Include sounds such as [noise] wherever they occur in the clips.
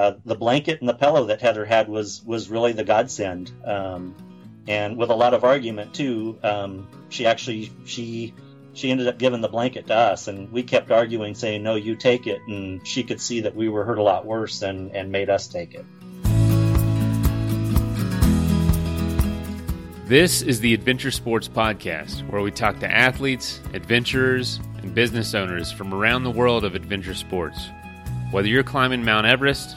uh, the blanket and the pillow that Heather had was was really the godsend. Um, and with a lot of argument too, um, she actually she she ended up giving the blanket to us, and we kept arguing, saying, "No, you take it." And she could see that we were hurt a lot worse, and and made us take it. This is the Adventure Sports Podcast, where we talk to athletes, adventurers, and business owners from around the world of adventure sports. Whether you're climbing Mount Everest,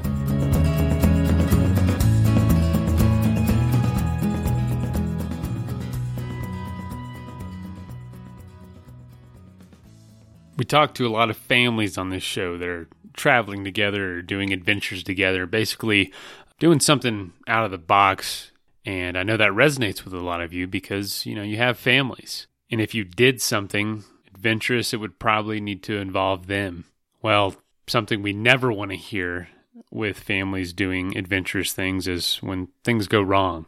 We talk to a lot of families on this show that are traveling together or doing adventures together, basically doing something out of the box. And I know that resonates with a lot of you because, you know, you have families. And if you did something adventurous, it would probably need to involve them. Well, something we never want to hear with families doing adventurous things is when things go wrong.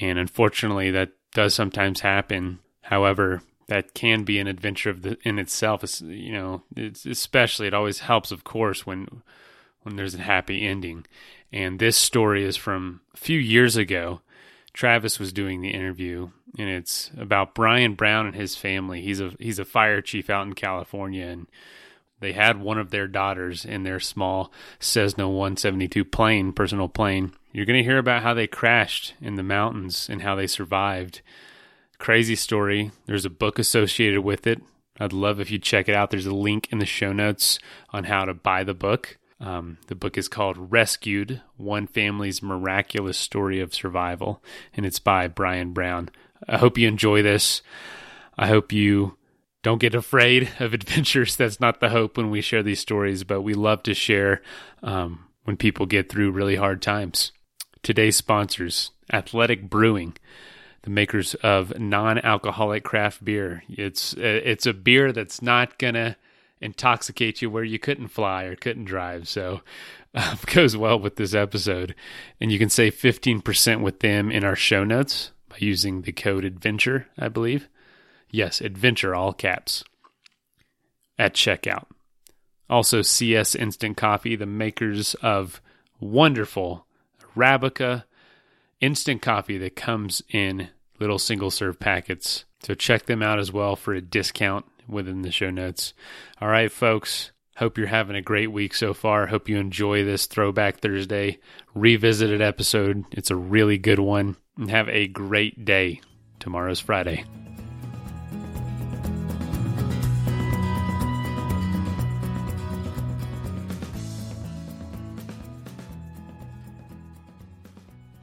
And unfortunately, that does sometimes happen. However, that can be an adventure of the, in itself. It's, you know, it's especially it always helps, of course, when when there's a happy ending. And this story is from a few years ago. Travis was doing the interview, and it's about Brian Brown and his family. He's a he's a fire chief out in California, and they had one of their daughters in their small Cessna 172 plane, personal plane. You're going to hear about how they crashed in the mountains and how they survived. Crazy story. There's a book associated with it. I'd love if you check it out. There's a link in the show notes on how to buy the book. Um, the book is called Rescued One Family's Miraculous Story of Survival, and it's by Brian Brown. I hope you enjoy this. I hope you don't get afraid of [laughs] adventures. That's not the hope when we share these stories, but we love to share um, when people get through really hard times. Today's sponsors Athletic Brewing, the makers of non alcoholic craft beer. It's, it's a beer that's not to intoxicate you where you couldn't fly or couldn't drive. So um, [laughs] goes well with this episode. And you can save 15% with them in our show notes by using the code adventure, I believe. Yes, adventure, all caps, at checkout. Also, CS Instant Coffee, the makers of wonderful Arabica instant coffee that comes in little single serve packets. So check them out as well for a discount within the show notes. All right, folks. Hope you're having a great week so far. Hope you enjoy this Throwback Thursday revisited episode. It's a really good one. And have a great day. Tomorrow's Friday.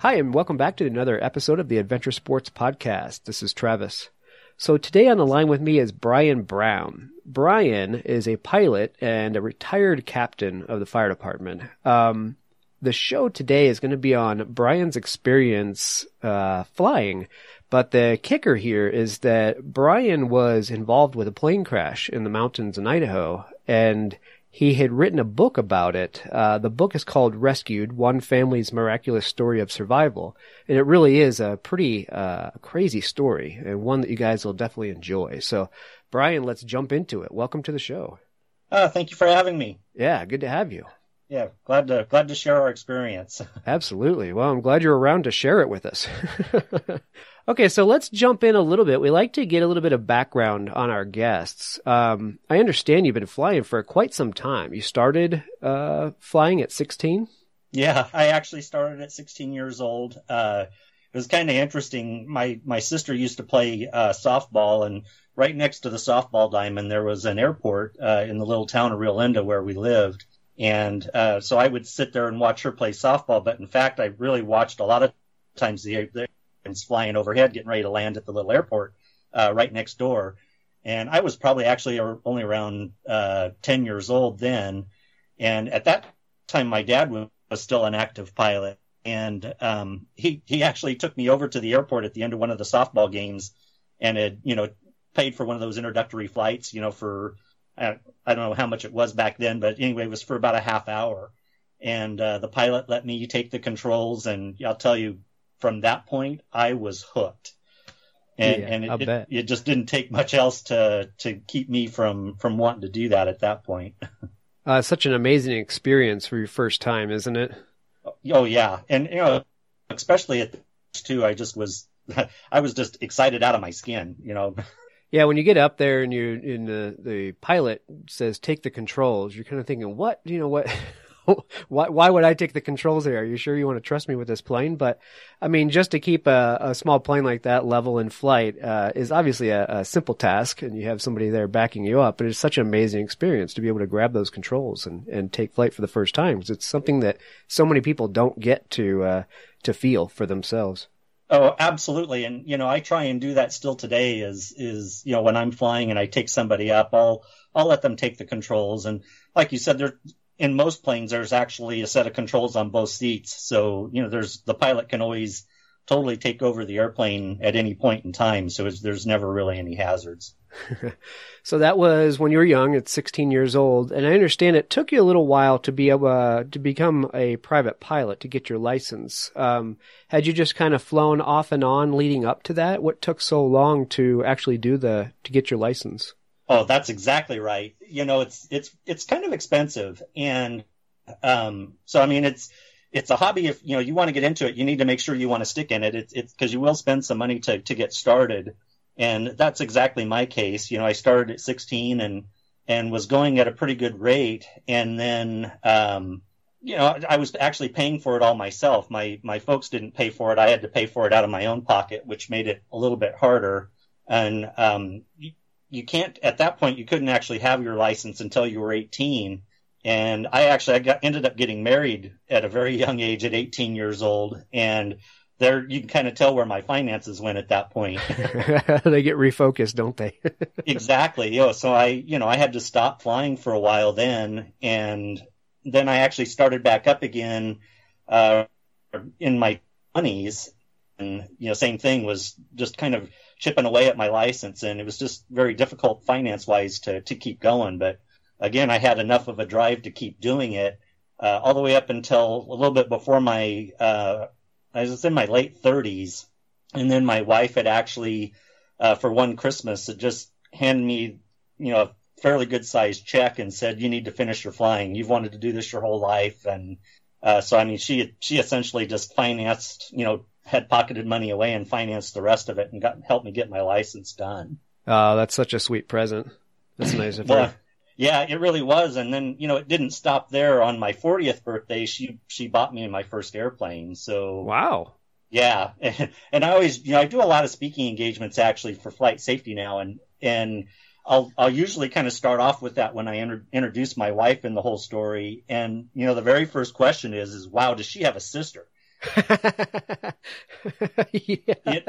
Hi, and welcome back to another episode of the Adventure Sports Podcast. This is Travis. So today on the line with me is Brian Brown. Brian is a pilot and a retired captain of the fire department. Um, the show today is going to be on Brian's experience uh, flying, but the kicker here is that Brian was involved with a plane crash in the mountains in Idaho, and he had written a book about it. Uh, the book is called Rescued One Family's Miraculous Story of Survival. And it really is a pretty uh, crazy story and one that you guys will definitely enjoy. So, Brian, let's jump into it. Welcome to the show. Uh, thank you for having me. Yeah, good to have you. Yeah, glad to glad to share our experience. [laughs] Absolutely. Well, I'm glad you're around to share it with us. [laughs] Okay, so let's jump in a little bit. We like to get a little bit of background on our guests. Um, I understand you've been flying for quite some time. You started uh, flying at 16? Yeah, I actually started at 16 years old. Uh, it was kind of interesting. My my sister used to play uh, softball, and right next to the softball diamond there was an airport uh, in the little town of Rio Linda where we lived. And uh, so I would sit there and watch her play softball. But in fact, I really watched a lot of times the, the flying overhead, getting ready to land at the little airport uh, right next door. And I was probably actually only around uh, 10 years old then. And at that time, my dad was, still an active pilot. And um, he, he actually took me over to the airport at the end of one of the softball games and had you know paid for one of those introductory flights, you know, for I, I don't know how much it was back then, but anyway, it was for about a half hour. And uh, the pilot let me take the controls, and I'll tell you, from that point, I was hooked. And, Yeah, and it, it, it just didn't take much else to to keep me from from wanting to do that at that point. [laughs] Uh, such an amazing experience for your first time, isn't it? Oh yeah, and you know, especially at the too, I just was, [laughs] I was just excited out of my skin. You know, [laughs] Yeah, when you get up there and you in the the pilot says take the controls, you're kind of thinking, what? You know what? [laughs] why why would I take the controls there? Are you sure you want to trust me with this plane? But I mean, just to keep a, a small plane like that level in flight uh, is obviously a, a simple task, and you have somebody there backing you up. But it's such an amazing experience to be able to grab those controls and, and take flight for the first time. it's something that so many people don't get to uh, to feel for themselves. Oh, absolutely. And, you know, I try and do that still today is, is, you know, when I'm flying and I take somebody up, I'll, I'll let them take the controls. And like you said, there, in most planes, there's actually a set of controls on both seats. So, you know, there's, the pilot can always totally take over the airplane at any point in time. So there's never really any hazards. [laughs] So that was when you were young, at 16 years old, and I understand it took you a little while to be able uh, to become a private pilot to get your license. Um, had you just kind of flown off and on leading up to that? What took so long to actually do the to get your license? Oh, that's exactly right. You know, it's it's it's kind of expensive, and um, so I mean, it's it's a hobby. If you know you want to get into it, you need to make sure you want to stick in it. It's it's because you will spend some money to to get started, and that's exactly my case. You know, I started at 16 and and was going at a pretty good rate, and then um, you know, I was actually paying for it all myself. My my folks didn't pay for it. I had to pay for it out of my own pocket, which made it a little bit harder. And um, you, can't at that point you couldn't actually have your license until you were 18. And I actually I got ended up getting married at a very young age at 18 years old, and there you can kind of tell where my finances went at that point. [laughs] they get refocused, don't they? [laughs] exactly. You know, so I, you know, I had to stop flying for a while then, and then I actually started back up again uh, in my twenties, and you know, same thing was just kind of chipping away at my license, and it was just very difficult finance wise to to keep going. But again, I had enough of a drive to keep doing it uh, all the way up until a little bit before my uh, I was in my late thirties, and then my wife had actually uh, for one Christmas had just handed me you know a fairly good sized check and said you need to finish your flying. You've wanted to do this your whole life, and uh, so I mean she she essentially just financed you know had pocketed money away and financed the rest of it and got helped me get my license done. Oh, that's such a sweet present. That's nice of her. yeah, it really was. And then, you know, it didn't stop there. On my 40th birthday, she she bought me my first airplane. So Wow. yeah, [laughs] and I always, you know, I do a lot of speaking engagements actually for flight safety now, and and I'll I'll usually kind of start off with that when I inter- introduce my wife in the whole story. And you know, the very first question is, is wow, does she have a sister? [laughs] yeah. it,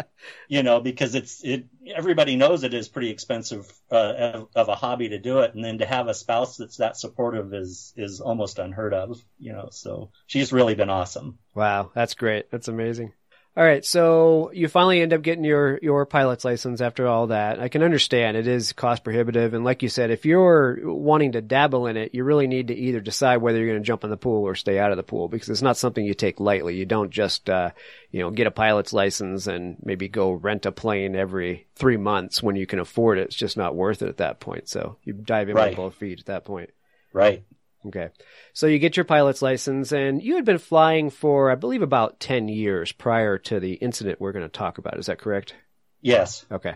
you know, because it's it. Everybody knows it is pretty expensive uh, of, of a hobby to do it, and then to have a spouse that's that supportive is is almost unheard of. You know, so she's really been awesome. Wow, that's great. That's amazing. All right, so you finally end up getting your your pilot's license after all that. I can understand it is cost prohibitive, and like you said, if you're wanting to dabble in it, you really need to either decide whether you're going to jump in the pool or stay out of the pool because it's not something you take lightly. You don't just uh, you know get a pilot's license and maybe go rent a plane every three months when you can afford it. It's just not worth it at that point. So you dive in Right. with both feet at that point. Right. Okay. So you get your pilot's license, and you had been flying for, I believe, about 10 years prior to the incident we're going to talk about. Is that correct? Yes. Okay.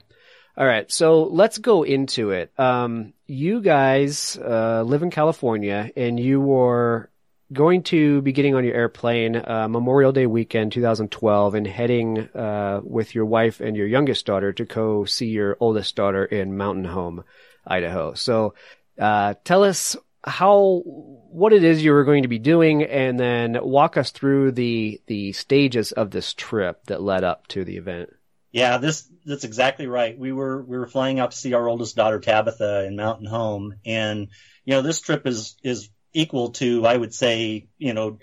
All right. So let's go into it. Um, you guys uh, live in California, and you were going to be getting on your airplane uh, Memorial Day weekend 2012 and heading uh, with your wife and your youngest daughter to go see your oldest daughter in Mountain Home, Idaho. So uh, tell us how what it is you were going to be doing, and then walk us through the the stages of this trip that led up to the event. Yeah, this that's exactly right. We were we were flying out to see our oldest daughter Tabitha in Mountain Home, and you know this trip is is equal to I would say you know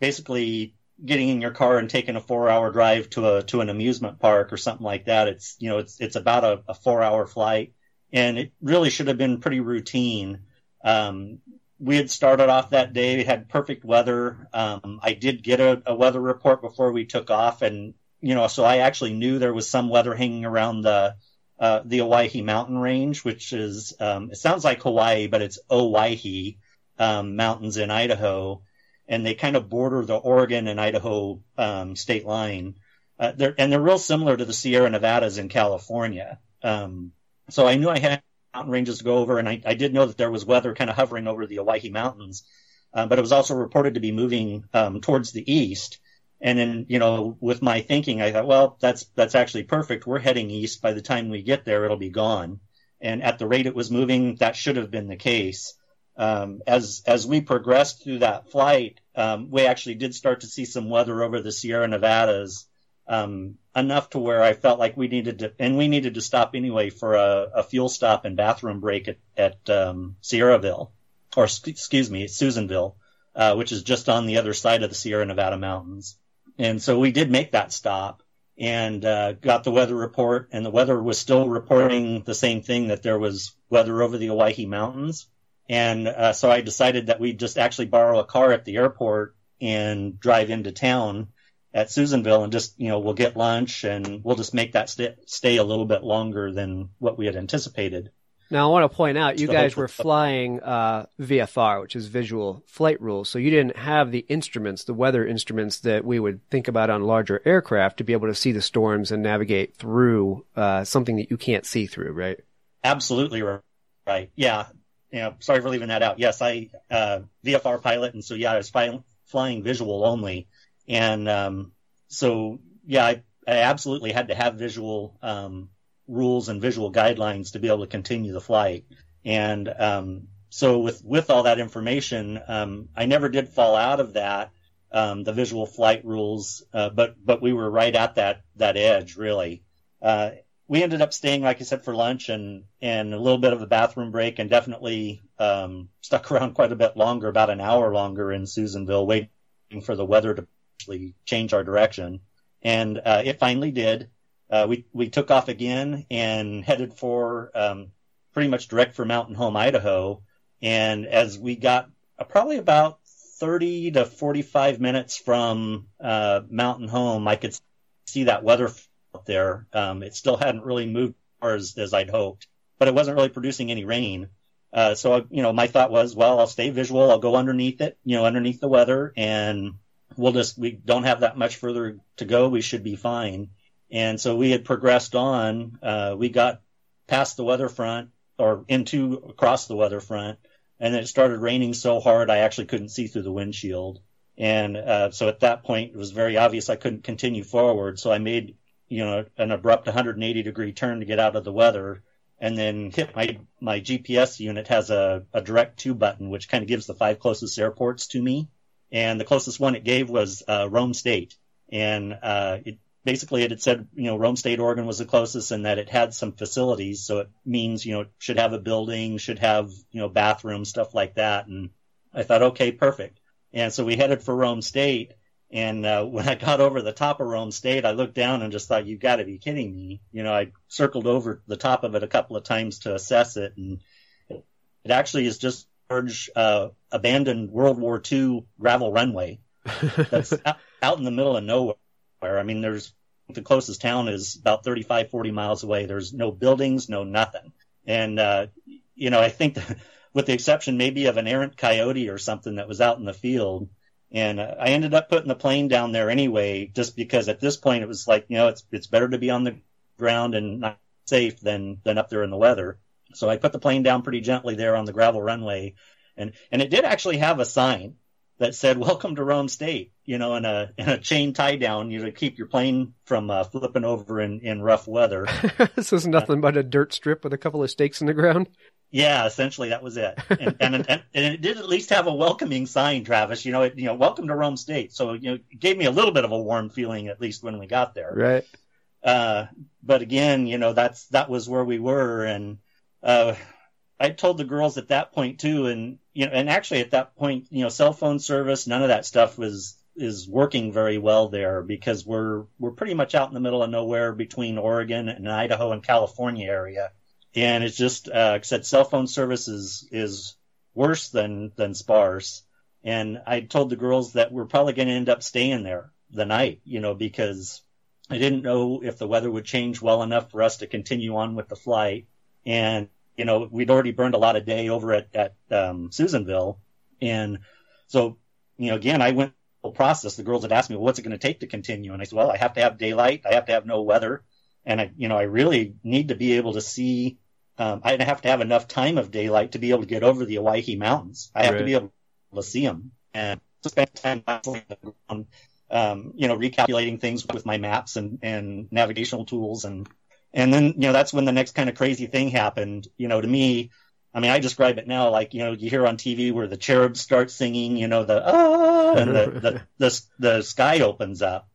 basically getting in your car and taking a four hour drive to a to an amusement park or something like that. It's you know it's it's about a, a four hour flight, and it really should have been pretty routine. Um, we had started off that day, we had perfect weather. Um, I did get a, a weather report before we took off, and you know, so I actually knew there was some weather hanging around the uh, the Owyhee mountain range, which is um, it sounds like Hawaii, but it's Owyhee um, mountains in Idaho, and they kind of border the Oregon and Idaho um, state line. Uh, they're, and they're real similar to the Sierra Nevadas in California. Um, so I knew I had mountain ranges to go over, and I, I did know that there was weather kind of hovering over the Owyhee Mountains, uh, but it was also reported to be moving um, towards the east. And then, you know, with my thinking, I thought, well, that's that's actually perfect. We're heading east. By the time we get there, it'll be gone. And at the rate it was moving, that should have been the case. Um, as as we progressed through that flight, um, we actually did start to see some weather over the Sierra Nevadas um, enough to where I felt like we needed to, and we needed to stop anyway for a, a fuel stop and bathroom break at, at um, Sierraville, or excuse me, Susanville, uh, which is just on the other side of the Sierra Nevada mountains. And so we did make that stop and uh, got the weather report, and the weather was still reporting the same thing that there was weather over the Owyhee Mountains. And uh, so I decided that we'd just actually borrow a car at the airport and drive into town at Susanville and just, you know, we'll get lunch and we'll just make that st- stay a little bit longer than what we had anticipated. Now, I want to point out, you guys were flying uh, VFR, which is Visual Flight Rules, so you didn't have the instruments, the weather instruments that we would think about on larger aircraft to be able to see the storms and navigate through uh, something that you can't see through, right? Absolutely right. Yeah. You know, sorry for leaving that out. Yes, I uh, VFR pilot, and so yeah, I was fly- flying visual only. And um, so, yeah, I, I, absolutely had to have visual um, rules and visual guidelines to be able to continue the flight. And um, so, with with all that information, um, I never did fall out of that. Um, the visual flight rules, uh, but but we were right at that that edge really. Uh, we ended up staying, like I said, for lunch and and a little bit of a bathroom break, and definitely um, [laughs] stuck around quite a bit longer, about an hour longer in Susanville, waiting for the weather to actually change our direction. And uh, it finally did. Uh, we we took off again and headed for um, pretty much direct for Mountain Home, Idaho. And as we got uh, probably about 30 to 45 minutes from uh, Mountain Home, I could see that weather up there. Um, it still hadn't really moved as, as I'd hoped, but it wasn't really producing any rain. Uh, so, you know, my thought was, well, I'll stay visual. I'll go underneath it, you know, underneath the weather and we'll just we don't have that much further to go. We should be fine. And so we had progressed on. Uh, we got past the weather front or into across the weather front, and it started raining so hard I actually couldn't see through the windshield. And uh, so at that point, it was very obvious I couldn't continue forward. So I made you know an abrupt 180 degree turn to get out of the weather, and then hit my my GPS unit has a, a direct to button which kind of gives the five closest airports to me and the closest one it gave was uh, Rome State, and uh, it basically it had said you know Rome State, Oregon was the closest, and that it had some facilities, so it means you know it should have a building, should have you know bathrooms, stuff like that, and I thought okay, perfect, and so we headed for Rome State. And uh, [laughs] when I got over the top of Rome State, I looked down and just thought, "You got to be kidding me!" You know, I circled over the top of it a couple of times to assess it, and it actually is just large uh, abandoned World War II gravel runway [laughs] that's out in the middle of nowhere. I mean, there's the closest town is about 35, 40 miles away. There's no buildings, no nothing. And, uh, you know, I think that, [laughs] with the exception maybe of an errant coyote or something that was out in the field. And uh, I ended up putting the plane down there anyway, just because at this point it was like, you know, it's, it's better to be on the ground and not safe than, than up there in the weather. So I put the plane down pretty gently there on the gravel runway, and and it did actually have a sign that said "Welcome to Rome State," you know, in a in a chain tie down, you know, to keep your plane from uh, flipping over in in rough weather. [laughs] this was nothing uh, but a dirt strip with a couple of stakes in the ground. Yeah, essentially that was it, and, and, and, and it did at least have a welcoming sign, Travis. You know, it, you know, welcome to Rome State. So you know, it gave me a little bit of a warm feeling at least when we got there. Right. Uh, but again, you know, that's that was where we were, and uh, I told the girls at that point too, and you know, and actually at that point, you know, cell phone service, none of that stuff was is working very well there because we're we're pretty much out in the middle of nowhere between Oregon and Idaho and California area, and it's just uh, said cell phone service is is worse than than sparse. And I told the girls that we're probably going to end up staying there the night, you know, because I didn't know if the weather would change well enough for us to continue on with the flight. And, you know, we'd already burned a lot of day over at, at um, Susanville. And so, you know, again, I went the process. The girls had asked me, well, what's it going to take to continue? And I said, well, I have to have daylight. I have to have no weather. And I, you know, I really need to be able to see, um, I have to have enough time of daylight to be able to get over the Owyhee Mountains. I have right. to be able to see them and spend time um, you know, recalculating things with my maps and, and navigational tools. And, and then, you know, that's when the next kind of crazy thing happened. You know, to me, I mean, I describe it now like, you know, you hear on TV where the cherubs start singing, you know, the, ah, and the, the, [laughs] the, the sky opens up.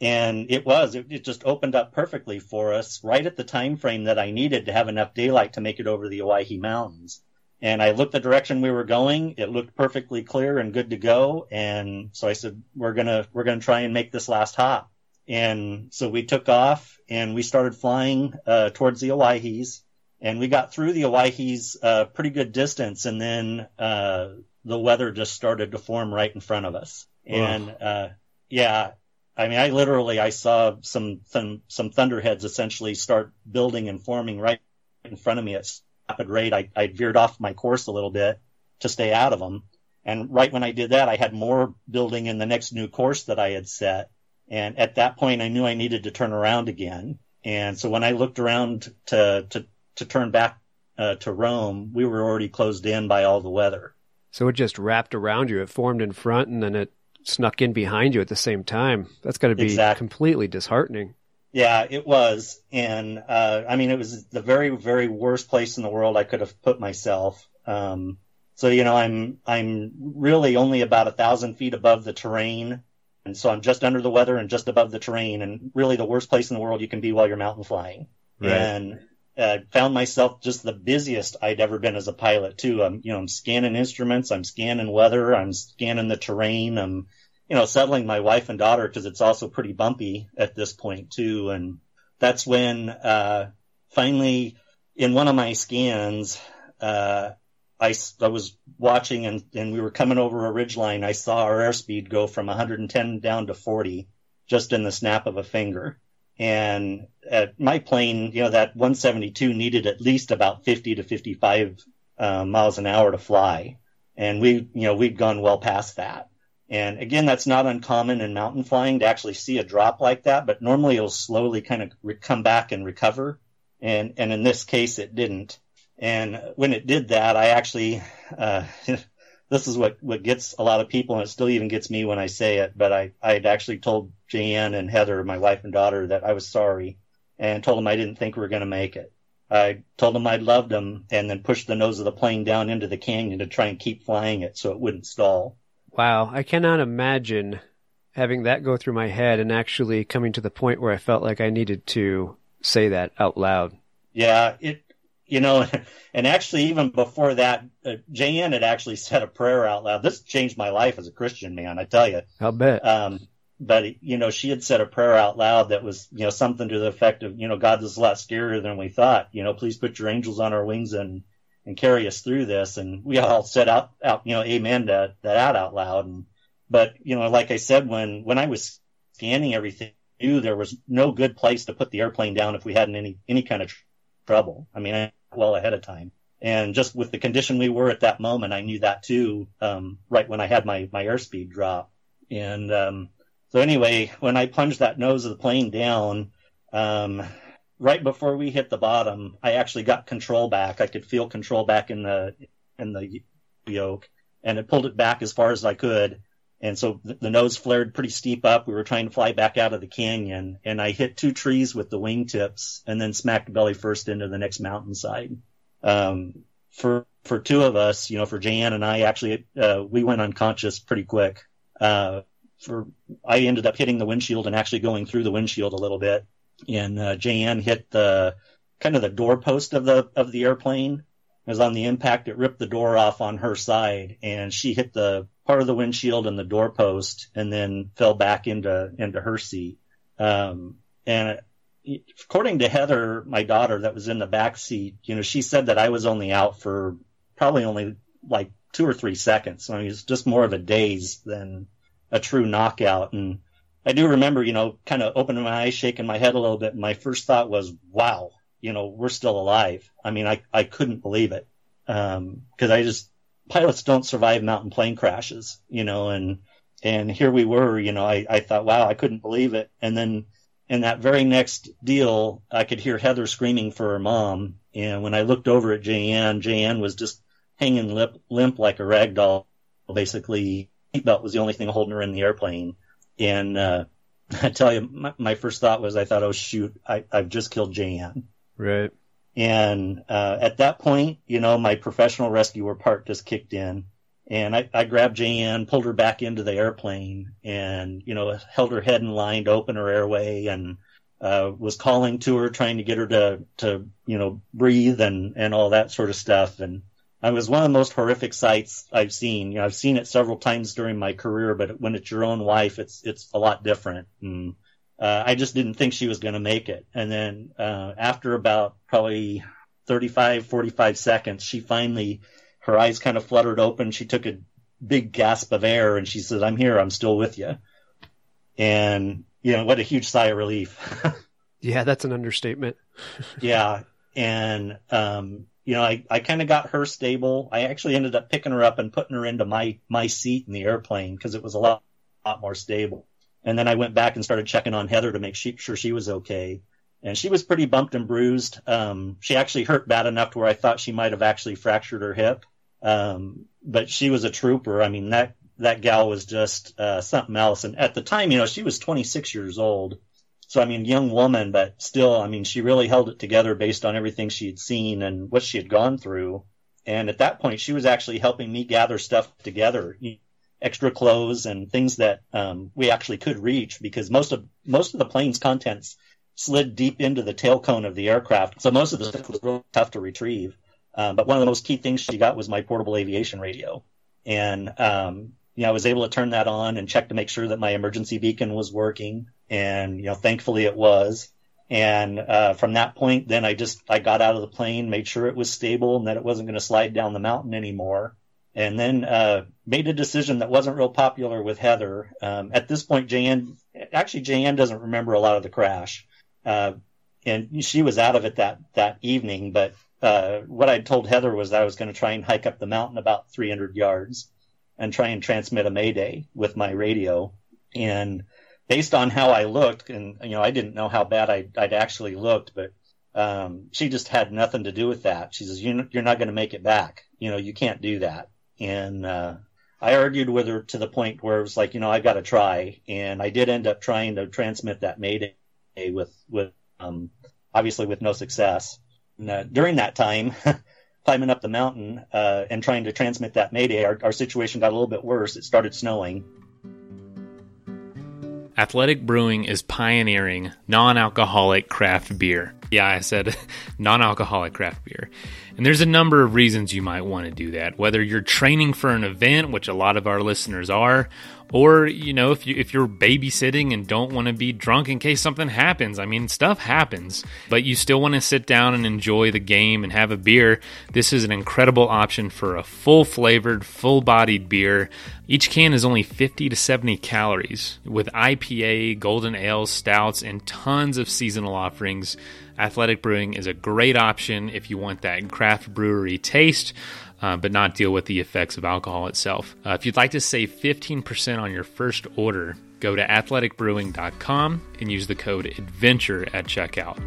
And it was, it, it just opened up perfectly for us right at the time frame that I needed to have enough daylight to make it over the Owyhee Mountains and I looked the direction we were going. It looked perfectly clear and good to go. And so I said, we're going to, we're going to try and make this last hop. And so we took off and we started flying, uh, towards the Owyhees and we got through the Owyhees, uh, pretty good distance. And then, uh, the weather just started to form right in front of us. And, uh, yeah, I mean, I literally, I saw some, th- some thunderheads essentially start building and forming right in front of me at rapid rate, I, I veered off my course a little bit to stay out of them. And right when I did that, I had more building in the next new course that I had set. And at that point, I knew I needed to turn around again. And so when I looked around to, to, to turn back uh, to Rome, we were already closed in by all the weather. So it just wrapped around you. It formed in front and then it snuck in behind you at the same time. That's got to be exactly. completely disheartening. Yeah, it was, and uh, I mean, it was the very, very worst place in the world I could have put myself. Um, so you know, I'm I'm really only about a thousand feet above the terrain, and so I'm just under the weather and just above the terrain, and really the worst place in the world you can be while you're mountain flying. Right. And uh, found myself just the busiest I'd ever been as a pilot too. I'm you know I'm scanning instruments, I'm scanning weather, I'm scanning the terrain, I'm you know, settling my wife and daughter because it's also pretty bumpy at this point too. And that's when, uh, finally in one of my scans, uh, I, I was watching and, and we were coming over a ridge line. I saw our airspeed go from 110 down to 40 just in the snap of a finger. And at my plane, you know, that 172 needed at least about 50 to 55 uh, miles an hour to fly. And we, you know, we'd gone well past that. And again, that's not uncommon in mountain flying to actually see a drop like that, but normally it'll slowly kind of re- come back and recover. And, and in this case, it didn't. And when it did that, I actually, uh, [laughs] this is what, what gets a lot of people, and it still even gets me when I say it, but I, I'd actually told Jan and Heather, my wife and daughter, that I was sorry and told them I didn't think we were going to make it. I told them I'd loved them and then pushed the nose of the plane down into the canyon to try and keep flying it so it wouldn't stall. Wow, I cannot imagine having that go through my head and actually coming to the point where I felt like I needed to say that out loud. Yeah, it, you know, [laughs] and actually even before that, uh, Jan had actually said a prayer out loud. This changed my life as a Christian man, I tell you. I'll bet. Um, but you know, she had said a prayer out loud that was, you know, something to the effect of, you know, God is a lot scarier than we thought. You know, please put your angels on our wings and and carry us through this. And we all said out, out, you know, amen to that out out loud. And, but, you know, like I said, when, when I was scanning everything, I knew there was no good place to put the airplane down if we had any, any kind of tr- trouble. I mean, I, well ahead of time. And just with the condition we were at that moment, I knew that too, um, right when I had my, my airspeed drop. And, um, so anyway, when I plunged that nose of the plane down, um, right before we hit the bottom, I actually got control back. I could feel control back in the in the yoke, and it pulled it back as far as I could. And so the, nose flared pretty steep up. We were trying to fly back out of the canyon, and I hit two trees with the wingtips, and then smacked belly first into the next mountainside. Um, for for two of us, you know, for Jan and I, actually, uh, we went unconscious pretty quick. Uh, for I ended up hitting the windshield and actually going through the windshield a little bit and uh, Jan hit the kind of the doorpost of the of the airplane, As on the impact, it ripped the door off on her side, and she hit the part of the windshield and the doorpost, and then fell back into into her seat. Um, and according to Heather, my daughter that was in the back seat, you know, she said that I was only out for probably only like two or three seconds. I mean, it's just more of a daze than a true knockout. And I do remember, you know, kind of opening my eyes, shaking my head a little bit. And my first thought was, wow, you know, we're still alive. I mean, I, I couldn't believe it. Um, cause I just, pilots don't survive mountain plane crashes, you know, and, and here we were, you know, I, I thought, wow, I couldn't believe it. And then in that very next deal, I could hear Heather screaming for her mom. And when I looked over at Jayanne, Jayanne was just hanging limp, limp like a rag doll. Basically, seatbelt was the only thing holding her in the airplane. And, uh, [laughs] I tell you, my, my, first thought was, I thought, oh shoot, I, I've just killed Jayanne. Right. And, uh, at that point, you know, my professional rescuer part just kicked in and I, I grabbed Jayanne, pulled her back into the airplane and, you know, held her head in line to open her airway and, uh, was calling to her, trying to get her to, to, you know, breathe and, and all that sort of stuff. And, it was one of the most horrific sights I've seen. You know, I've seen it several times during my career, but when it's your own wife, it's it's a lot different. And uh, I just didn't think she was going to make it. And then uh, after about probably 35, 45 seconds, she finally, her eyes kind of fluttered open. She took a big gasp of air and she said, "I'm here. I'm still with you." And you know, what a huge sigh of relief. [laughs] yeah, that's an understatement. [laughs] yeah, and um, you know, I, I kind of got her stable. I actually ended up picking her up and putting her into my, my seat in the airplane because it was a lot, lot more stable. And then I went back and started checking on Heather to make sure she was okay. And she was pretty bumped and bruised. Um, she actually hurt bad enough to where I thought she might have actually fractured her hip. Um, but she was a trooper. I mean, that, that gal was just, uh, something else. And at the time, you know, she was 26 years old. So I mean, young woman, but still, I mean, she really held it together based on everything she had seen and what she had gone through. And at that point, she was actually helping me gather stuff together, extra clothes and things that um, we actually could reach because most of most of the plane's contents slid deep into the tail cone of the aircraft. So most of the stuff was really tough to retrieve. Um, but one of the most key things she got was my portable aviation radio, and um, you know, I was able to turn that on and check to make sure that my emergency beacon was working. And, you know, thankfully it was. And, uh, from that point, then I just, I got out of the plane, made sure it was stable and that it wasn't going to slide down the mountain anymore. And then, uh, made a decision that wasn't real popular with Heather. Um, at this point, Jan actually, Jan doesn't remember a lot of the crash. Uh, and she was out of it that, that evening. But, uh, what I told Heather was that I was going to try and hike up the mountain about 300 yards and try and transmit a mayday with my radio. And based on how I looked, and you know, I didn't know how bad I'd, I'd actually looked, but um, she just had nothing to do with that. She says, "You're, you're not going to make it back. You know, you can't do that." And uh, I argued with her to the point where it was like, you know, I've got to try, and I did end up trying to transmit that mayday with with um, obviously with no success. And, uh, during that time. [laughs] climbing up the mountain uh, and trying to transmit that mayday, our, our situation got a little bit worse. It started snowing. Athletic Brewing is pioneering non alcoholic craft beer. Yeah, I said [laughs] non alcoholic craft beer. And there's a number of reasons you might want to do that. Whether you're training for an event, which a lot of our listeners are, or you know if you if you're babysitting and don't want to be drunk in case something happens i mean stuff happens but you still want to sit down and enjoy the game and have a beer this is an incredible option for a full flavored full bodied beer. Each can is only 50 to 70 calories with ipa golden ales stouts and tons of seasonal offerings. Athletic brewing is a great option if you want that craft brewery taste uh, but not deal with the effects of alcohol itself. Uh, if you'd like to save 15% on your first order, go to athleticbrewing.com and use the code ADVENTURE at checkout.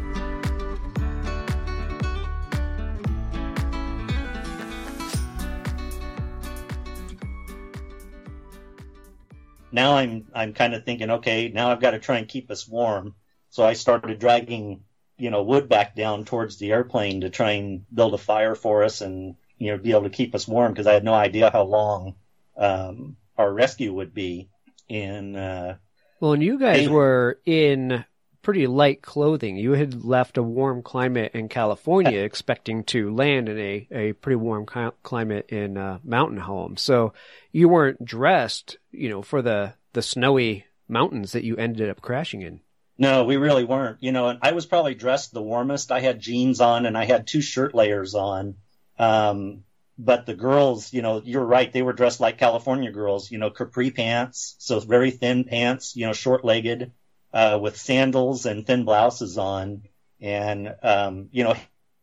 Now I'm I'm kind of thinking, okay, now I've got to try and keep us warm. So I started dragging, you know, wood back down towards the airplane to try and build a fire for us and you know, be able to keep us warm because I had no idea how long um, our rescue would be. And uh, well, and you guys were in pretty light clothing. You had left a warm climate in California, expecting to land in a, a pretty warm climate in uh, mountain home. So you weren't dressed, you know, for the the snowy mountains that you ended up crashing in. No, we really weren't. You know, and I was probably dressed the warmest. I had jeans on and I had two shirt layers on. Um, but the girls, you know, you're right. They were dressed like California girls, you know, capri pants. So very thin pants, you know, short legged, uh, with sandals and thin blouses on. And, um, you know,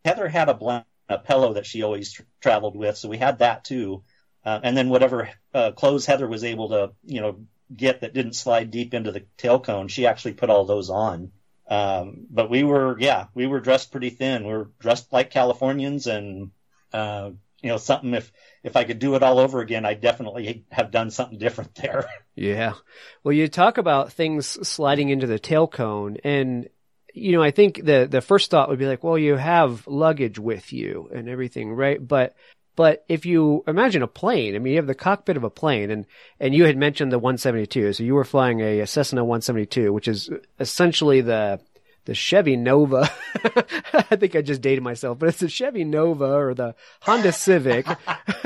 Heather had a, a pillow that she always tra- traveled with. So we had that too. Uh, and then whatever, uh, clothes Heather was able to, you know, get that didn't slide deep into the tail cone, she actually put all those on. Um, but we were, yeah, we were dressed pretty thin. We were dressed like Californians and, uh, you know, something if, if I could do it all over again, I definitely have done something different there. [laughs] Yeah. Well, you talk about things sliding into the tail cone and, you know, I think the, the first thought would be like, well, you have luggage with you and everything, right? But but if you imagine a plane, I mean, you have the cockpit of a plane, and and you had mentioned the 172, so you were flying a, Cessna 172, which is essentially the the Chevy Nova. [laughs] I think I just dated myself, but it's the Chevy Nova or the Honda Civic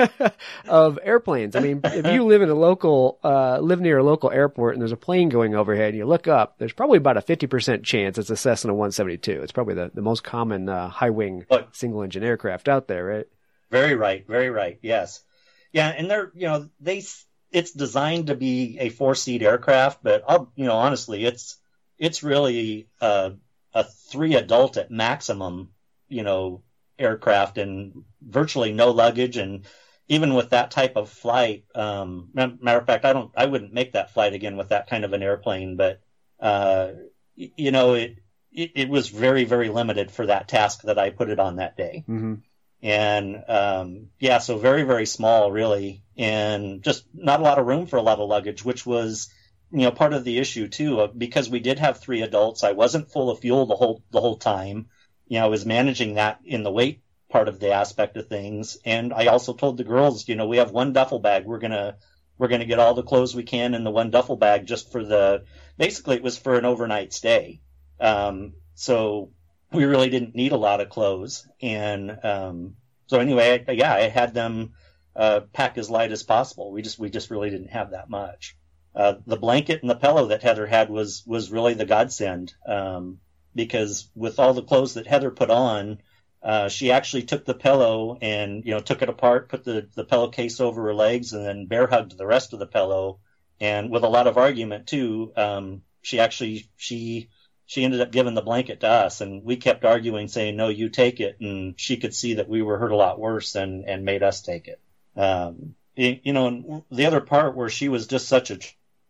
[laughs] of airplanes. I mean, if you live in a local, uh, live near a local airport and there's a plane going overhead and you look up, there's probably about a 50% chance it's a Cessna 172. It's probably the, the most common, uh, high wing single engine aircraft out there, right? Very right. Very right. Yes. Yeah. And they're, you know, they, it's designed to be a four seat aircraft, but I'll, you know, honestly, it's, it's really a, a three adult at maximum, you know, aircraft and virtually no luggage. And even with that type of flight, um, matter of fact, I don't, I wouldn't make that flight again with that kind of an airplane, but, uh, you know, it, it, it was very, very limited for that task that I put it on that day. Mm-hmm and um, yeah, so very very small really, and just not a lot of room for a lot of luggage, which was you know part of the issue too uh, because we did have three adults. I wasn't full of fuel the whole the whole time. You know, I was managing that in the weight part of the aspect of things, and I also told the girls, you know, we have one duffel bag. We're gonna we're gonna get all the clothes we can in the one duffel bag just for the basically it was for an overnight stay. Um, so we really didn't need a lot of clothes. And um, so anyway, I, yeah, I had them uh, pack as light as possible. We just we just really didn't have that much. Uh, the blanket and the pillow that Heather had was was really the godsend um, because with all the clothes that Heather put on, uh, she actually took the pillow and you know took it apart, put the the pillowcase over her legs, and then bear hugged the rest of the pillow. And with a lot of argument too, um, she actually she she ended up giving the blanket to us and we kept arguing saying no you take it and she could see that we were hurt a lot worse and and made us take it um you, know and the other part where she was just such a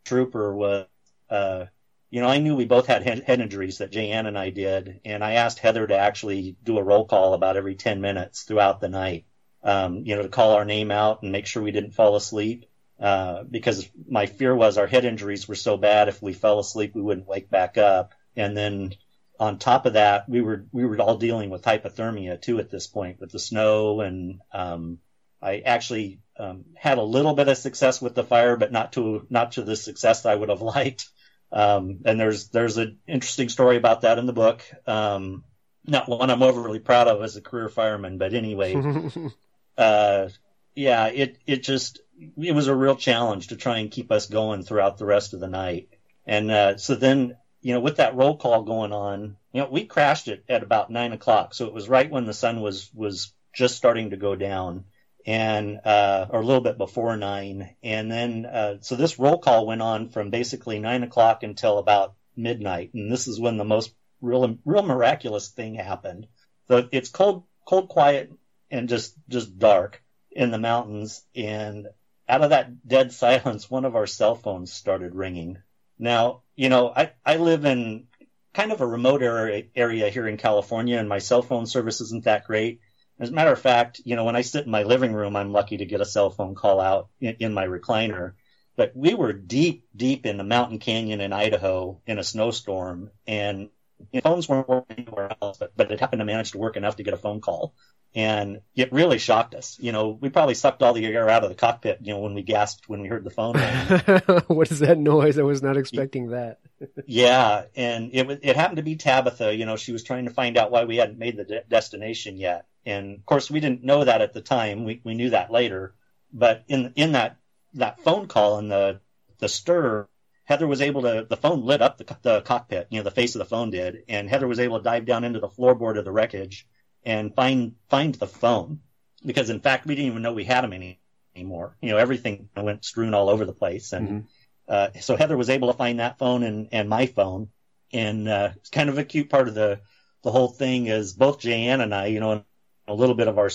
trooper was uh you know i knew we both had head, injuries that Jayann and i did and i asked heather to actually do a roll call about every 10 minutes throughout the night um you know to call our name out and make sure we didn't fall asleep uh, because my fear was our head injuries were so bad if we fell asleep we wouldn't wake back up. And then on top of that, we were we were all dealing with hypothermia too at this point with the snow, and um, I actually um, had a little bit of success with the fire, but not to not to the success I would have liked. Um, and there's there's an interesting story about that in the book. Um, not one I'm overly proud of as a career fireman, but anyway, [laughs] uh, yeah, it it just it was a real challenge to try and keep us going throughout the rest of the night. And uh, so then you know, with that roll call going on, you know, we crashed it at about nine o'clock. So it was right when the sun was, was just starting to go down and, uh, or a little bit before nine. And then, uh, so this roll call went on from basically nine o'clock until about midnight. And this is when the most real, real miraculous thing happened. So it's cold, cold, quiet and just, just dark in the mountains. And out of that dead [laughs] silence, one of our cell phones started ringing. Now, you know, I, I live in kind of a remote area, area here in California and my cell phone service isn't that great. As a matter of fact, you know, when I sit in my living room, I'm lucky to get a cell phone call out in, in my recliner. But we were deep, deep in the mountain canyon in Idaho in a snowstorm and You know, phones weren't working anywhere else, but, but it happened to manage to work enough to get a phone call. And it really shocked us. You know, we probably sucked all the air out of the cockpit, you know, when we gasped when we heard the phone ring. [laughs] what is that noise? I was not expecting that. [laughs] yeah. And it, it happened to be Tabitha. You know, she was trying to find out why we hadn't made the de- destination yet. And of course, we didn't know that at the time. We, we knew that later. But in, in that, that phone call and the, the stir, Heather was able to, the phone lit up the, the cockpit, you know, the face of the phone did, and Heather was able to dive down into the floorboard of the wreckage and find, find the phone. Because in fact, we didn't even know we had them any, anymore. You know, everything went strewn all over the place. And, mm-hmm. uh, so Heather was able to find that phone and, and my phone. And, uh, it's kind of a cute part of the, the whole thing is both Jan and I, you know, a little bit of our,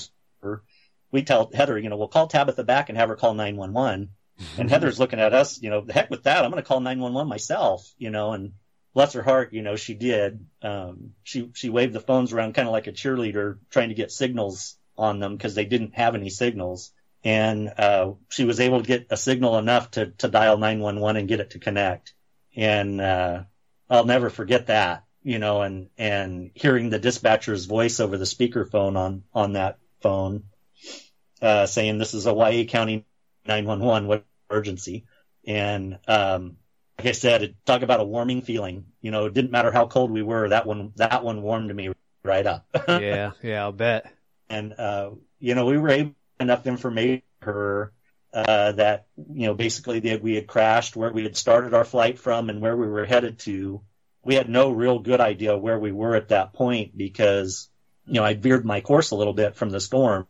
we tell Heather, you know, we'll call Tabitha back and have her call 911 and Heather's looking at us, you know, the heck with that. I'm going to call 911 myself, you know, and bless her heart, you know, she did. Um, she, she waved the phones around kind of like a cheerleader trying to get signals on them because they didn't have any signals. And, uh, she was able to get a signal enough to, to dial 911 and get it to connect. And, uh, I'll never forget that, you know, and, and hearing the dispatcher's voice over the speakerphone on, on that phone, uh, saying this is Owyhee County 911, what emergency. And, um, like I said, talk about a warming feeling. You know, it didn't matter how cold we were. That one, that one warmed me right up. [laughs] yeah. Yeah. I'll bet. And, uh, you know, we were able enough information for her, uh, that, you know, basically that we had crashed where we had started our flight from and where we were headed to. We had no real good idea where we were at that point because, you know, I veered my course a little bit from the storm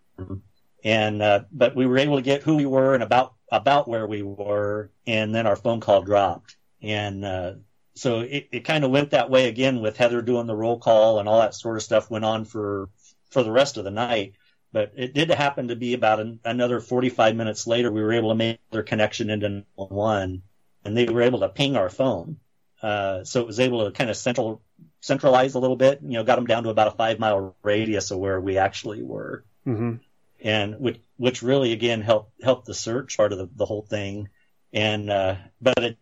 and, uh, but we were able to get who we were and about, about where we were. And then our phone call dropped. And, uh, so it, it kind of went that way again with Heather doing the roll call and all that sort of stuff went on for, for the rest of the night. But it did happen to be about an, another 45 minutes later, we were able to make their connection into one and they were able to ping our phone. Uh, so it was able to kind of central, centralize a little bit, you know, got them down to about a five mile radius of where we actually were. Mm-hmm and which which really again helped helped the search part of the, the whole thing. And uh, but it,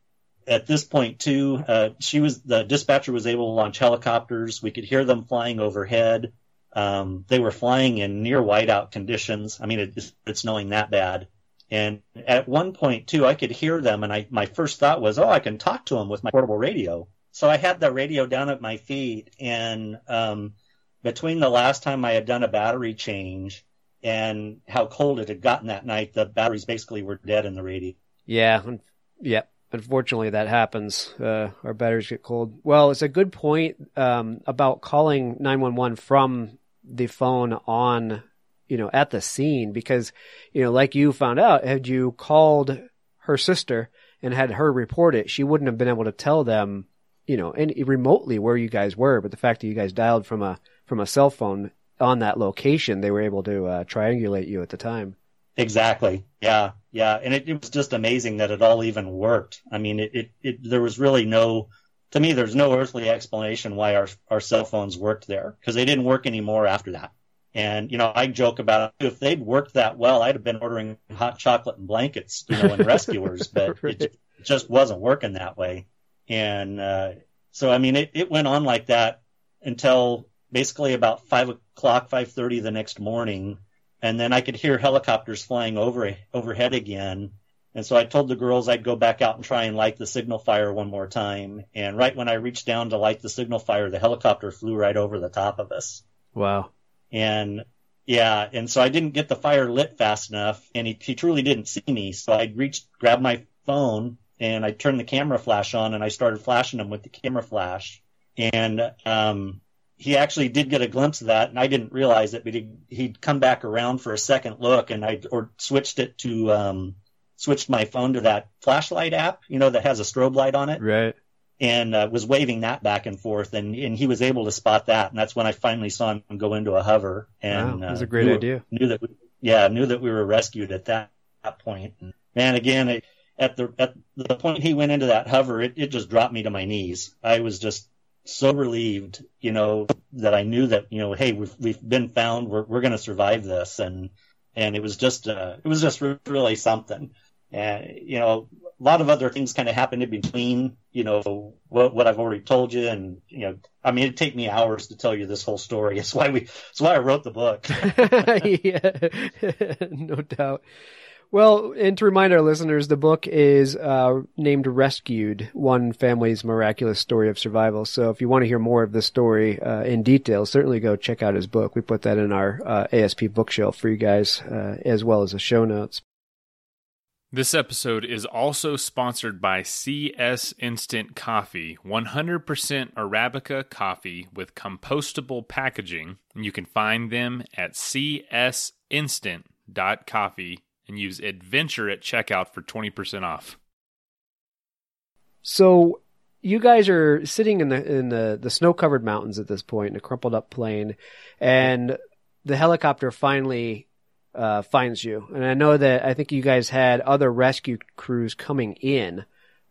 at this point too, uh, she was the dispatcher was able to launch helicopters. We could hear them flying overhead. Um, they were flying in near whiteout conditions. I mean, it, it's snowing that bad. And at one point too, I could hear them, and I my first thought was, oh, I can talk to them with my portable radio. So I had the radio down at my feet, and um, between the last time I had done a battery change and how cold it had gotten that night, the batteries basically were dead in the radio. Yeah, yeah. Unfortunately, that happens. Uh, our batteries get cold. Well, it's a good point um, about calling 911 from the phone on, you know, at the scene because, you know, like you found out, had you called her sister and had her report it, she wouldn't have been able to tell them, you know, any, remotely where you guys were. But the fact that you guys dialed from a from a cell phone on that location, they were able to uh, triangulate you at the time. Exactly. Yeah. Yeah. And it, it, was just amazing that it all even worked. I mean, it, it, it, there was really no, to me, there's no earthly explanation why our, our cell phones worked there because they didn't work anymore after that. And, you know, I joke about it. If they'd worked that well, I'd have been ordering hot chocolate and blankets, you know, and [laughs] rescuers, but right. it just wasn't working that way. And, uh, so, I mean, it, it went on like that until basically about five o'clock, five thirty the next morning, and then I could hear helicopters flying over overhead again. And so I told the girls I'd go back out and try and light the signal fire one more time. And right when I reached down to light the signal fire, the helicopter flew right over the top of us. Wow. And yeah, and so I didn't get the fire lit fast enough, and he, he truly didn't see me. So I reached, grabbed my phone, and I turned the camera flash on, and I started flashing him with the camera flash. And um, he actually did get a glimpse of that, and I didn't realize it, but he, he'd come back around for a second look, and I or switched it to um, switched my phone to that flashlight app, you know, that has a strobe light on it, right? And uh, was waving that back and forth, and and he was able to spot that, and that's when I finally saw him go into a hover. And wow, that was a great knew, idea. Knew that, we, yeah, knew that we were rescued at that, that point. And man, again, it, at the at the point he went into that hover, it, it just dropped me to my knees. I was just so relieved, you know, that I knew that, you know, hey, we've, we've been found. We're, we're going to survive this. And, and it was just, uh, it was just really something. And you know, a lot of other things kind of happened in between. You know what what I've already told you, and you know, I mean, it'd take me hours to tell you this whole story. It's why we, it's why I wrote the book. [laughs] yeah, [laughs] no doubt. Well, and to remind our listeners, the book is uh, named Rescued One Family's Miraculous Story of Survival. So if you want to hear more of this story uh, in detail, certainly go check out his book. We put that in our uh, ASP bookshelf for you guys, uh, as well as the show notes. This episode is also sponsored by CS Instant Coffee, 100% Arabica coffee with compostable packaging. And you can find them at csinstant.coffee and use adventure at checkout for 20% off. So you guys are sitting in the in the, the snow covered mountains at this point in a crumpled up plane and the helicopter finally uh, finds you. And I know that I think you guys had other rescue crews coming in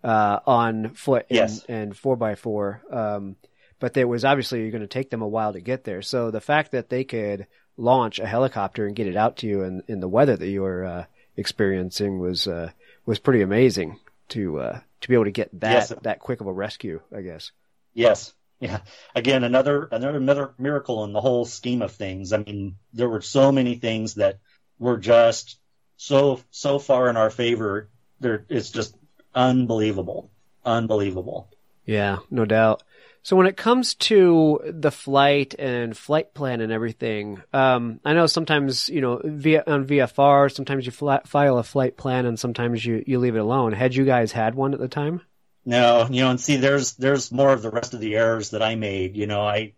uh, on foot and, yes. and four by four. Um, but it was obviously you're going to take them a while to get there. So the fact that they could launch a helicopter and get it out to you in, in the weather that you were uh, experiencing was uh, was pretty amazing to uh, to be able to get that Yes. that quick of a rescue. I guess. Yes. Yeah. Again, another another mir- miracle in the whole scheme of things. I mean, there were so many things that were just so so far in our favor. There, it's just unbelievable, unbelievable. Yeah, no doubt. So when it comes to the flight and flight plan and everything, um, I know sometimes you know via on VFR, sometimes you file a flight plan and sometimes you you leave it alone. Had you guys had one at the time? No, you know, and see, there's there's more of the rest of the errors that I made. You know, I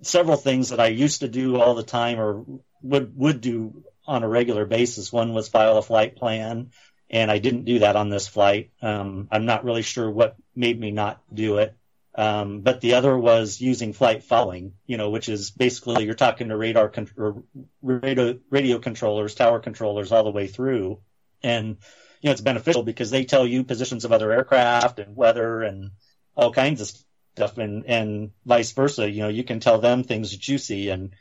several things that I used to do all the time or would would do on a regular basis. One was file a flight plan, and I didn't do that on this flight. Um, I'm not really sure what made me not do it. Um, but the other was using flight following, you know, which is basically you're talking to radar con- radio, radio controllers, tower controllers all the way through. And, you know, it's beneficial because they tell you positions of other aircraft and weather and all kinds of stuff and, and vice versa. You know, you can tell them things that you see and,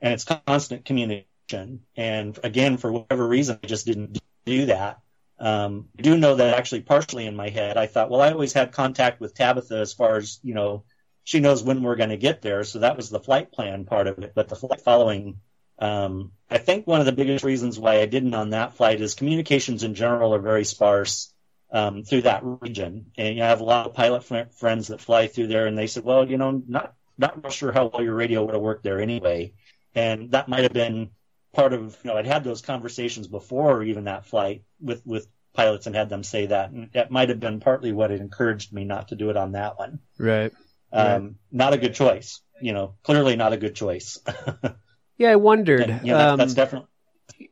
and it's constant communication. And again, for whatever reason, I just didn't do that. Um, I do know that actually partially in my head, I thought, well, I always had contact with Tabitha as far as, you know, she knows when we're going to get there. So that was the flight plan part of it. But the flight following, um, I think one of the biggest reasons why I didn't on that flight is communications in general are very sparse, um, through that region. And you know, I have a lot of pilot fr- friends that fly through there and they said, well, you know, not, not sure how well your radio would have worked there anyway. And that might have been part of, you know, I'd had those conversations before even that flight with, with pilots and had them say that. And that might have been partly what encouraged me not to do it on that one. Right. Um, not a good choice, you know, clearly not a good choice. [laughs] Yeah, I wondered. and, you know, that's, um, that's definitely,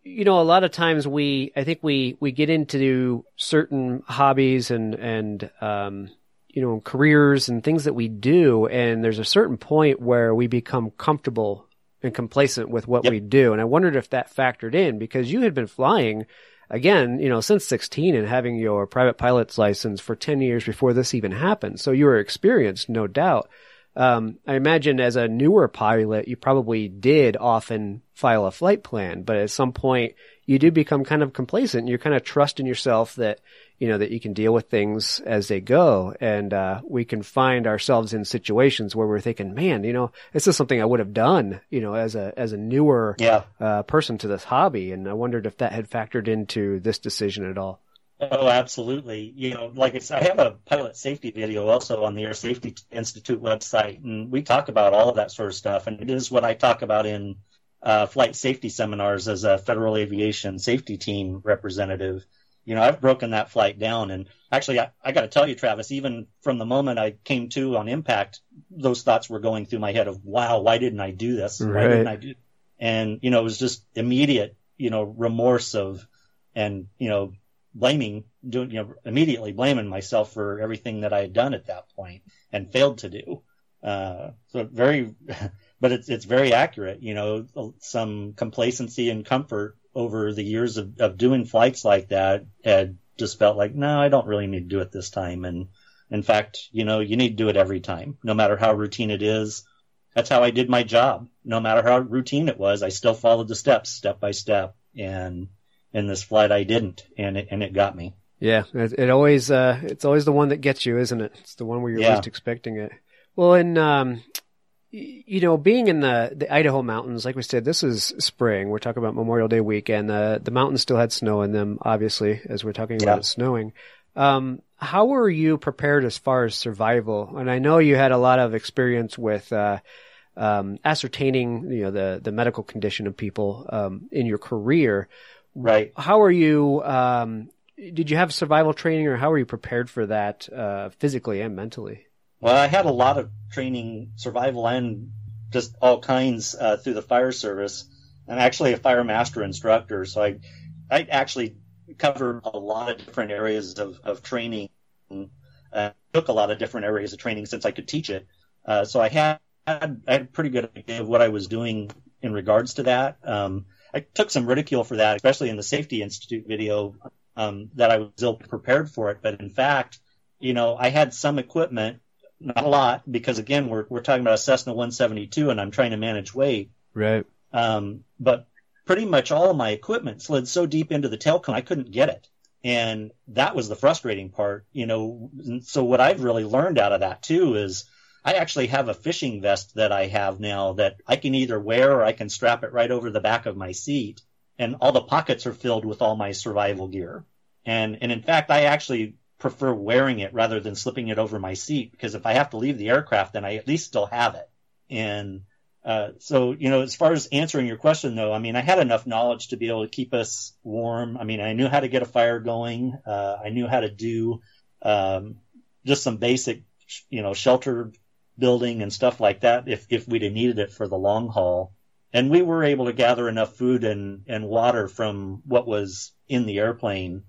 you know, a lot of times we, I think we, we get into certain hobbies and, and, um, you know, careers and things that we do. And there's a certain point where we become comfortable and complacent with what Yep. we do. And I wondered if that factored in because you had been flying again, you know, since 16 and having your private pilot's license for 10 years before this even happened. So you were experienced, no doubt. Um, I imagine as a newer pilot, you probably did often file a flight plan, but at some point you do become kind of complacent. You're kind of trust in yourself that, you know, that you can deal with things as they go. And, uh, we can find ourselves in situations where we're thinking, man, you know, this is something I would have done, you know, as a, as a newer, yeah. uh, person to this hobby. And I wondered if that had factored into this decision at all. Oh, absolutely. You know, like I said, I have a pilot safety video also on the Air Safety Institute website, and we talk about all of that sort of stuff. And it is what I talk about in uh, flight safety seminars as a Federal Aviation Safety Team representative. You know, I've broken that flight down, and actually, I, I got to tell you, Travis, even from the moment I came to on impact, those thoughts were going through my head of, "Wow, why didn't I do this? Why didn't I do?" And you know, it was just immediate, you know, remorse of, and you know, blaming, doing, you know, immediately blaming myself for everything that I had done at that point and failed to do. Uh, so very, [laughs] but it's, it's very accurate, you know, some complacency and comfort over the years of, of doing flights like that had just felt like, no, I don't really need to do it this time. And in fact, you know, you need to do it every time, no matter how routine it is. That's how I did my job. No matter how routine it was, I still followed the steps step by step. And, in this flight I didn't, and it, and it got me. Yeah, it, it always uh, it's always the one that gets you, isn't it? It's the one where you're Yeah. least expecting it. Well, and um, you know, being in the the Idaho mountains, like we said, this is spring. We're talking about Memorial Day weekend. The the mountains still had snow in them, obviously, as we're talking Yeah. about it snowing. Um, how were you prepared as far as survival? And I know you had a lot of experience with uh, um, ascertaining, you know, the the medical condition of people um, in your career Right. how are you um did you have survival training or how were you prepared for that uh physically and mentally Well, I had a lot of training, survival and just all kinds uh, through the fire service. I'm actually a fire master instructor, so I I actually covered a lot of different areas of, of training. Uh, took a lot of different areas of training since I could teach it. Uh, so I had, had I had a pretty good idea of what I was doing in regards to that. Um, I took some ridicule for that, especially in the Safety Institute video, um, that I was ill prepared for it. But in fact, you know, I had some equipment not a lot because again we're we're talking about a Cessna 172 and I'm trying to manage weight. right Um, but pretty much all of my equipment slid so deep into the tail cone I couldn't get it, and that was the frustrating part. You know, so what I've really learned out of that too is I actually have a fishing vest that I have now that I can either wear or I can strap it right over the back of my seat, and all the pockets are filled with all my survival gear. And and in fact, I actually prefer wearing it rather than slipping it over my seat because if I have to leave the aircraft, then I at least still have it. And uh, so, you know, as far as answering your question, though, I mean, I had enough knowledge to be able to keep us warm. I mean, I knew how to get a fire going. Uh, I knew how to do um, just some basic, you know, shelter building and stuff like that if if we'd have needed it for the long haul. And we were able to gather enough food and and water from what was in the airplane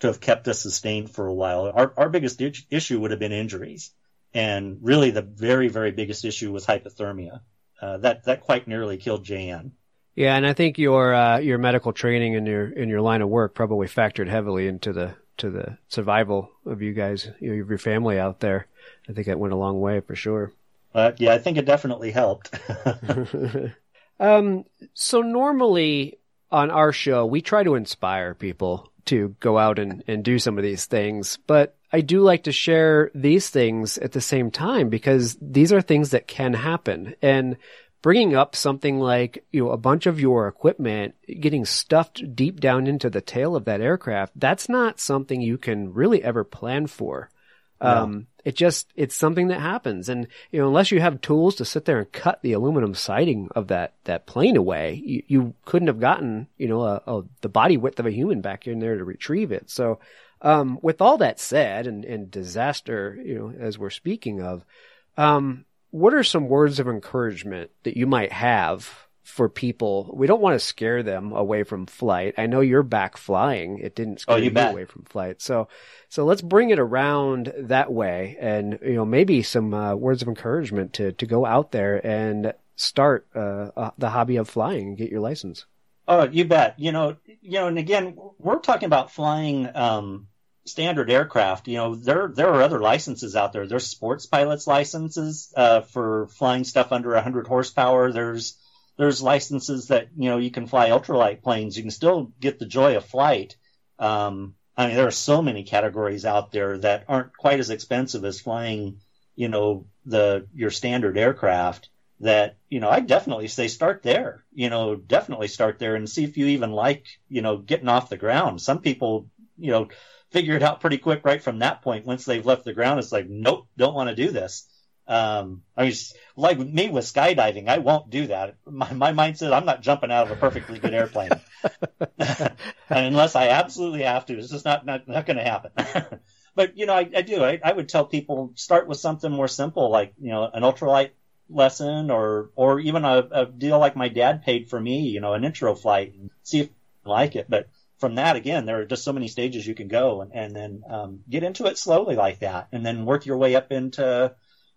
to have kept us sustained for a while. Our our biggest issue would have been injuries, and really the very very biggest issue was hypothermia. Uh, that that quite nearly killed Jan. yeah and i think your uh your medical training and your in your line of work probably factored heavily into the to the survival of you guys you know, of your family out there i think that went a long way for sure Uh, yeah, I think it definitely helped. [laughs] um, so normally on our show, we try to inspire people to go out and, and do some of these things, but I do like to share these things at the same time because these are things that can happen. And bringing up something like, you know, a bunch of your equipment getting stuffed deep down into the tail of that aircraft, that's not something you can really ever plan for. Um, it just, it's something that happens. And, you know, unless you have tools to sit there and cut the aluminum siding of that, that plane away, you, you couldn't have gotten, you know, a, a, the body width of a human back in there to retrieve it. So, um, with all that said and, and disaster, you know, as we're speaking of, um, what are some words of encouragement that you might have for people? We don't want to scare them away from flight. I know you're back flying. It didn't scare Oh, you you away from flight. So, so let's bring it around that way and, you know, maybe some uh, words of encouragement to, to go out there and start uh, uh, the hobby of flying and get your license. Oh, you bet. You know, you know, and again, we're talking about flying um, standard aircraft. You know, there there are other licenses out there. There's sports pilots licenses uh, for flying stuff under 100 horsepower. There's there's licenses that you know you can fly ultralight planes. You can still get the joy of flight. Um, I mean, there are so many categories out there that aren't quite as expensive as flying, you know, the your standard aircraft that you know I definitely say start there. You know, definitely start there and see if you even like you know getting off the ground. Some people you know figure it out pretty quick right from that point. Once they've left the ground, it's like nope, don't want to do this. Um, I mean, like me with skydiving, I won't do that. My my mindset, I'm not jumping out of a perfectly good airplane [laughs] unless I absolutely have to. It's just not not, not going to happen. [laughs] but you know, I, I do. I, I would tell people start with something more simple, like you know, an ultralight lesson, or or even a, a deal like my dad paid for me. You know, an intro flight, and see if you like it. But from that, again, there are just so many stages you can go, and, and then um, get into it slowly like that, and then work your way up into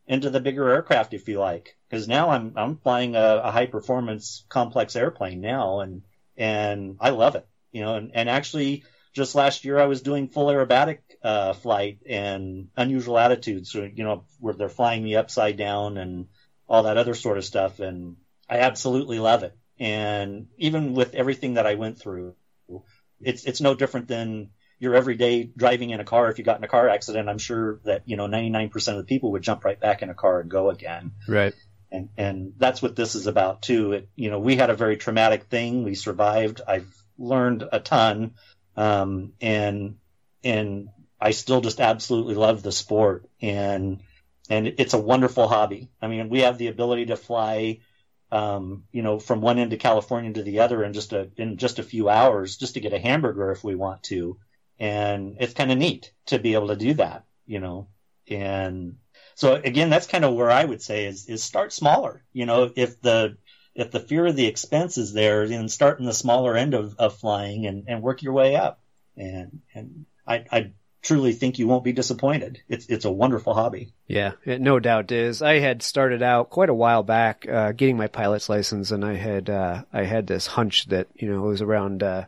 into the bigger aircraft if you like. Because now I'm I'm flying a, a high performance complex airplane now, and and I love it. You know, and, and actually just last year I was doing full aerobatic uh, flight and unusual attitudes. You know, where they're flying me upside down and all that other sort of stuff, and I absolutely love it. And even with everything that I went through, it's it's no different than your everyday driving in a car. If you got in a car accident, I'm sure that you know 99% of the people would jump right back in a car and go again. Right. And and that's what this is about too. It you know we had a very traumatic thing. We survived. I've learned a ton, um, and and I still just absolutely love the sport and and it's a wonderful hobby. I mean, we have the ability to fly um, you know, from one end of California to the other in just a in just a few hours, just to get a hamburger if we want to, and it's kind of neat to be able to do that, you know. And so again, that's kind of where I would say is is start smaller. You know, if the if the fear of the expense is there, then start in the smaller end of, of flying and, and work your way up. And and I, I truly think you won't be disappointed. It's it's a wonderful hobby. Yeah, it no doubt is. I had started out quite a while back uh, getting my pilot's license, and I had uh, I had this hunch that you know it was around uh,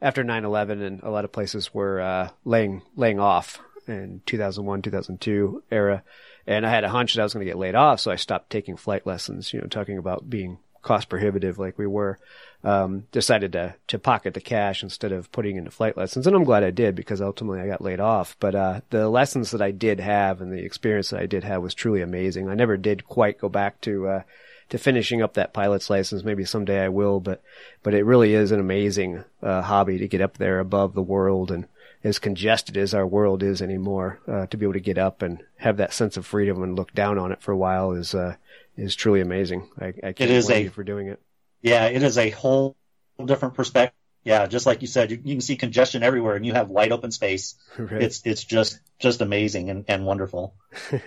after 9/11, and a lot of places were uh, laying laying off in 2001 2002 era, and I had a hunch that I was going to get laid off, so I stopped taking flight lessons. You know, talking about being cost prohibitive like we were um, decided to to pocket the cash instead of putting into flight lessons, and I'm glad I did because ultimately I got laid off. But uh, the lessons that I did have and the experience that I did have was truly amazing. I never did quite go back to uh, to finishing up that pilot's license. Maybe someday I will, but but it really is an amazing uh, hobby to get up there above the world and as congested as our world is anymore, uh, to be able to get up and have that sense of freedom and look down on it for a while is uh, is truly amazing. I, I can't a, you for doing it. Yeah, it is a whole different perspective. Yeah, just like you said, you, you can see congestion everywhere, and you have wide open space. [laughs] Right. It's it's just just amazing and, and wonderful.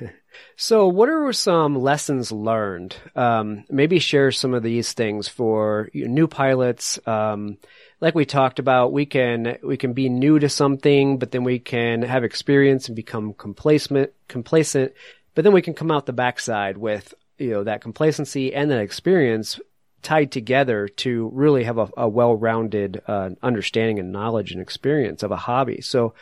[laughs] so, what are some lessons learned? Um, maybe share some of these things for new pilots. Um, like we talked about, we can we can be new to something, but then we can have experience and become complacent. Complacent, but then we can come out the backside with you know that complacency and that experience tied together to really have a, a well-rounded uh, understanding and knowledge and experience of a hobby. So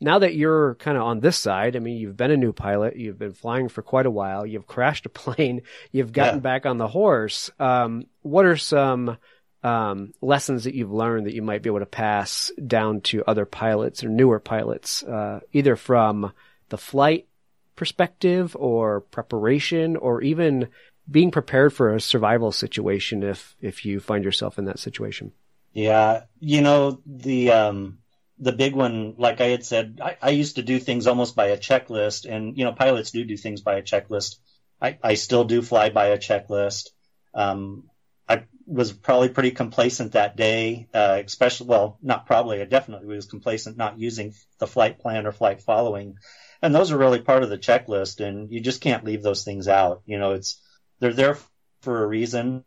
now that you're kind of on this side, I mean, you've been a new pilot, you've been flying for quite a while, you've crashed a [laughs] plane, you've gotten yeah. back on the horse. Um, what are some um, lessons that you've learned that you might be able to pass down to other pilots or newer pilots, uh, either from the flight perspective or preparation or even being prepared for a survival situation if if you find yourself in that situation. Yeah, you know the um, the big one, like I had said, I, I, used to do things almost by a checklist, and you know pilots do do things by a checklist. I, I still do fly by a checklist. Um, I was probably pretty complacent that day, uh, especially well, not probably, I definitely was complacent not using the flight plan or flight following, and those are really part of the checklist, and you just can't leave those things out. You know, it's they're there for a reason.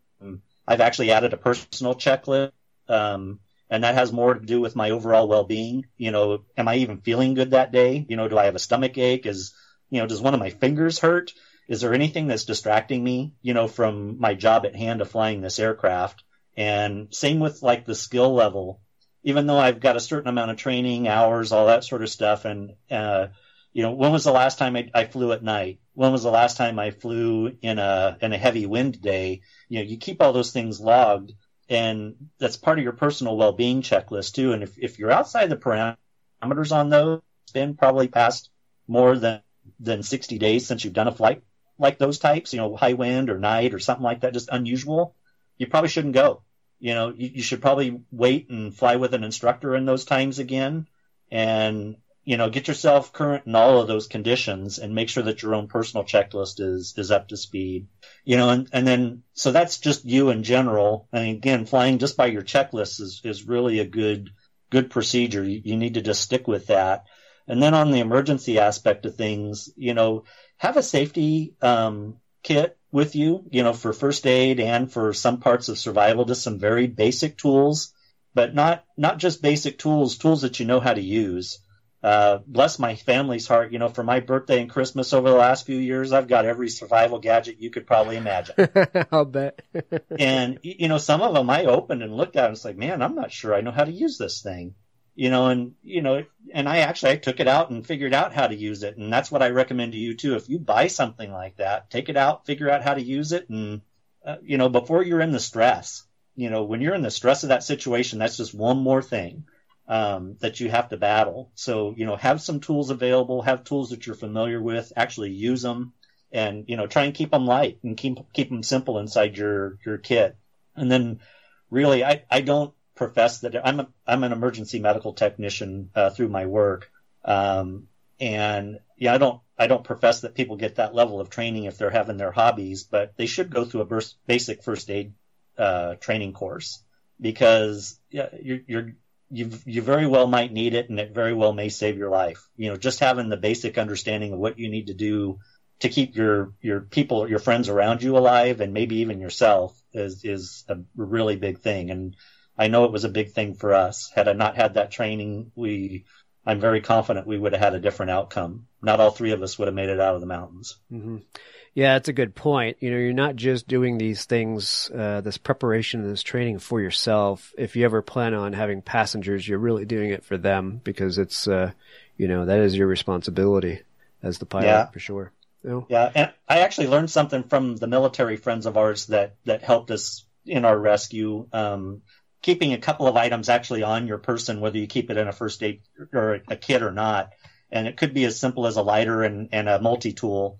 I've actually added a personal checklist, um, and that has more to do with my overall well-being. You know, am I even feeling good that day? You know, do I have a stomach ache? Is you know, does one of my fingers hurt? Is there anything that's distracting me? You know, from my job at hand of flying this aircraft? And same with like the skill level. Even though I've got a certain amount of training, hours, all that sort of stuff, and uh, you know, when was the last time I, I, flew at night? When was the last time I flew in a in a heavy wind day? You know, you keep all those things logged, and that's part of your personal well being checklist too. And if if you're outside the parameters on those, it's been probably past more than than 60 days since you've done a flight like those types. You know, high wind or night or something like that, just unusual. You probably shouldn't go. You know, you, you should probably wait and fly with an instructor in those times again and you know, get yourself current in all of those conditions and make sure that your own personal checklist is, is up to speed. You know, and, and then, so that's just you in general. And again, flying just by your checklist is, is really a good, good procedure. You, you need to just stick with that. And then on the emergency aspect of things, you know, have a safety, um, kit with you, you know, for first aid and for some parts of survival, just some very basic tools, but not, not just basic tools, tools that you know how to use uh, bless my family's heart, you know, for my birthday and Christmas over the last few years, I've got every survival gadget you could probably imagine. [laughs] I'll bet. [laughs] and, you know, some of them I opened and looked at and it's like, man, I'm not sure I know how to use this thing. You know, and, you know, and I actually, I took it out and figured out how to use it. And that's what I recommend to you too. If you buy something like that, take it out, figure out how to use it. And, uh, you know, before you're in the stress, you know, when you're in the stress of that situation, that's just one more thing um, that you have to battle. So, you know, have some tools available, have tools that you're familiar with, actually use them and, you know, try and keep them light and keep, keep them simple inside your, your kit. And then really, I, I don't profess that I'm a, I'm an emergency medical technician, uh, through my work. Um, and yeah, I don't, I don't profess that people get that level of training if they're having their hobbies, but they should go through a basic first aid, uh, training course because yeah, you're, you're you you very well might need it, and it very well may save your life. You know, just having the basic understanding of what you need to do to keep your your people, your friends around you alive, and maybe even yourself is is a really big thing. And I know it was a big thing for us. Had I not had that training, we I'm very confident we would have had a different outcome. Not all three of us would have made it out of the mountains. Mm-hmm. Yeah, that's a good point. You know, you're not just doing these things, uh, this preparation and this training for yourself. If you ever plan on having passengers, you're really doing it for them because it's, uh, you know, that is your responsibility as the pilot yeah. for sure. You know? Yeah, and I actually learned something from the military friends of ours that that helped us in our rescue. Um, keeping a couple of items actually on your person, whether you keep it in a first aid or a kit or not, and it could be as simple as a lighter and, and a multi tool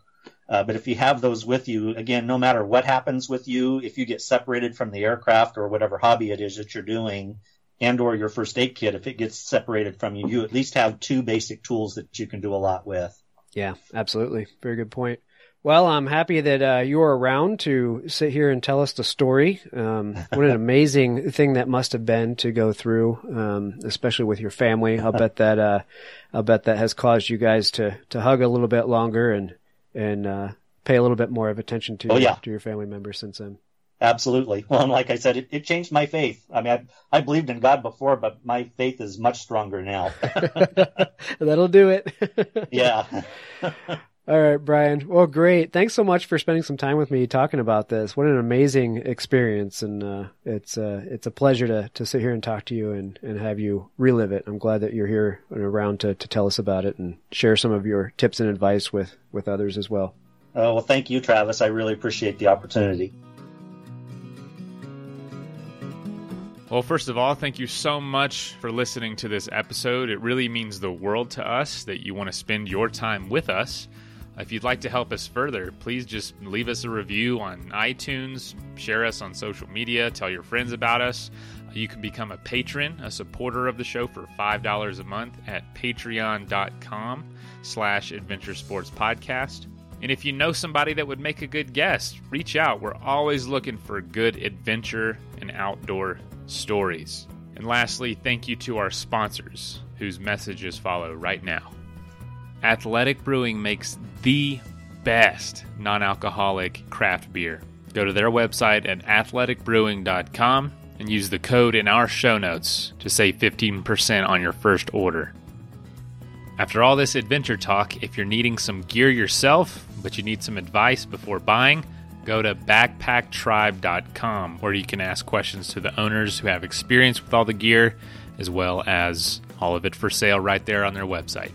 uh, but if you have those with you, again, no matter what happens with you, if you get separated from the aircraft or whatever hobby it is that you're doing, and or your first aid kit, if it gets separated from you, you at least have two basic tools that you can do a lot with. Yeah, absolutely. Very good point. Well, I'm happy that uh, you're around to sit here and tell us the story. Um, what an [laughs] amazing thing that must have been to go through, um, especially with your family. I'll bet that uh, I'll bet that has caused you guys to to hug a little bit longer and and uh, pay a little bit more of attention to, oh, yeah. to your family members since then. Absolutely. Well, and like I said, it, it changed my faith. I mean, I, I, believed in God before, but my faith is much stronger now. [laughs] That'll do it. [laughs] yeah. [laughs] All right, Brian. Well, great. Thanks so much for spending some time with me talking about this. What an amazing experience, and uh, it's uh, it's a pleasure to, to sit here and talk to you and, and have you relive it. I'm glad that you're here and around to, to tell us about it and share some of your tips and advice with, with others as well. Oh, well, thank you, Travis. I really appreciate the opportunity. Well, first of all, thank you so much for listening to this episode. It really means the world to us that you want to spend your time with us. If you'd like to help us further, please just leave us a review on iTunes, share us on social media, tell your friends about us. You can become a patron, a supporter of the show for $5 a month at patreon.com slash adventure sports podcast. And if you know somebody that would make a good guest, reach out. We're always looking for good adventure and outdoor stories. And lastly, thank you to our sponsors, whose messages follow right now. Athletic Brewing makes the best non alcoholic craft beer. Go to their website at athleticbrewing.com and use the code in our show notes to save 15% on your first order. After all this adventure talk, if you're needing some gear yourself, but you need some advice before buying, go to backpacktribe.com where you can ask questions to the owners who have experience with all the gear, as well as all of it for sale right there on their website.